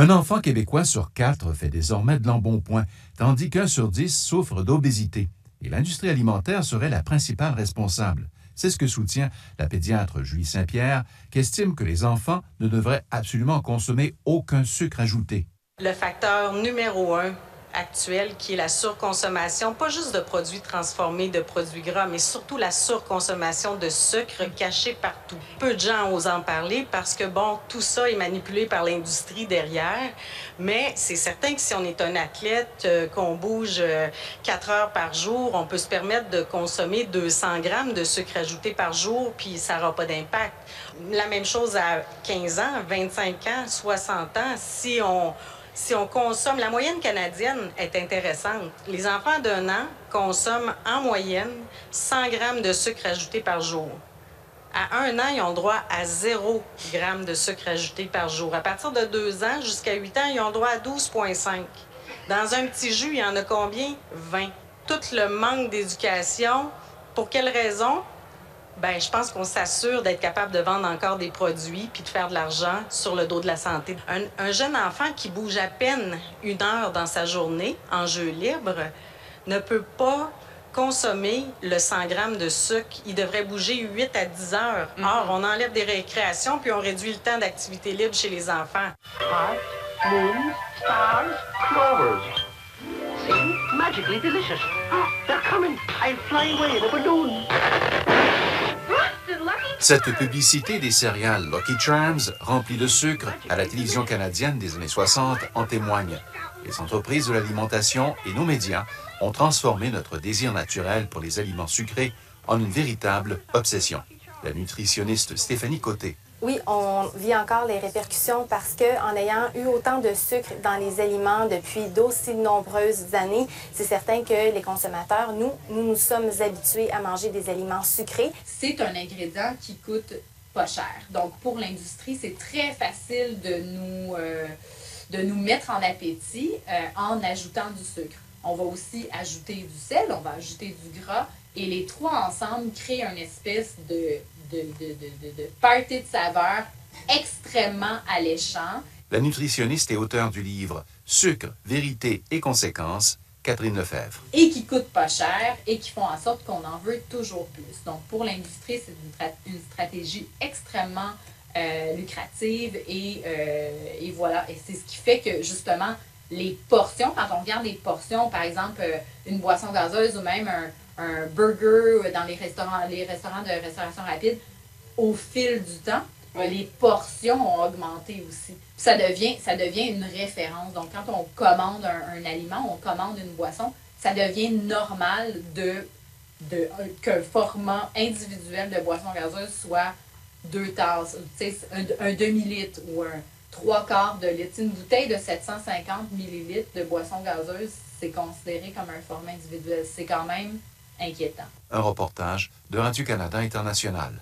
Un enfant québécois sur quatre fait désormais de l'embonpoint, tandis qu'un sur dix souffre d'obésité. Et l'industrie alimentaire serait la principale responsable. C'est ce que soutient la pédiatre Julie Saint-Pierre, qui estime que les enfants ne devraient absolument consommer aucun sucre ajouté. Le facteur numéro un actuelle qui est la surconsommation, pas juste de produits transformés, de produits gras, mais surtout la surconsommation de sucre caché partout. Peu de gens osent en parler parce que, bon, tout ça est manipulé par l'industrie derrière, mais c'est certain que si on est un athlète, euh, qu'on bouge euh, 4 heures par jour, on peut se permettre de consommer 200 grammes de sucre ajouté par jour, puis ça n'aura pas d'impact. La même chose à 15 ans, 25 ans, 60 ans, si on si on consomme, la moyenne canadienne est intéressante. Les enfants d'un an consomment en moyenne 100 grammes de sucre ajouté par jour. À un an, ils ont droit à 0 grammes de sucre ajouté par jour. À partir de 2 ans jusqu'à 8 ans, ils ont droit à 12,5. Dans un petit jus, il y en a combien? 20. Tout le manque d'éducation. Pour quelle raison? Ben, je pense qu'on s'assure d'être capable de vendre encore des produits puis de faire de l'argent sur le dos de la santé. Un, un, jeune enfant qui bouge à peine une heure dans sa journée en jeu libre ne peut pas consommer le 100 grammes de sucre. Il devrait bouger 8 à 10 heures. Mm -hmm. Or, on enlève des récréations puis on réduit le temps d'activité libre chez les enfants. Hearts, moons, stars, clovers. See? Magically delicious. They're coming. I'll fly away in a balloon. Cette publicité des céréales Lucky Charms, remplie de sucre, à la télévision canadienne des années 60 en témoigne. Les entreprises de l'alimentation et nos médias ont transformé notre désir naturel pour les aliments sucrés en une véritable obsession. La nutritionniste Stéphanie Côté. Oui, on vit encore les répercussions parce que en ayant eu autant de sucre dans les aliments depuis d'aussi nombreuses années, c'est certain que les consommateurs, nous, nous nous sommes habitués à manger des aliments sucrés. C'est un ingrédient qui coûte pas cher. Donc pour l'industrie, c'est très facile de nous euh, de nous mettre en appétit euh, en ajoutant du sucre. On va aussi ajouter du sel, on va ajouter du gras et les trois ensemble créent une espèce de de, de, de, de, party de saveurs extrêmement alléchant. La nutritionniste et auteure du livre Sucre, vérité et conséquences, Catherine Lefebvre. Et qui coûtent pas cher et qui font en sorte qu'on en veut toujours plus. Donc pour l'industrie, c'est une, une, stratégie extrêmement euh, lucrative et, euh, et voilà. Et c'est ce qui fait que justement, les portions, quand on regarde les portions, par exemple, euh, une boisson gazeuse ou même un, un burger dans les restaurants, les restaurants de restauration rapide, au fil du temps, oui. les portions ont augmenté aussi. Ça devient, ça devient une référence. Donc, quand on commande un, un aliment, on commande une boisson, ça devient normal de, de qu'un format individuel de boisson gazeuse soit deux tasses, un, un demi-litre ou un trois quarts de litre. Une bouteille de 750 millilitres de boisson gazeuse, c'est considéré comme un format individuel. C'est quand même inquiétant. Un reportage de Radio-Canada International.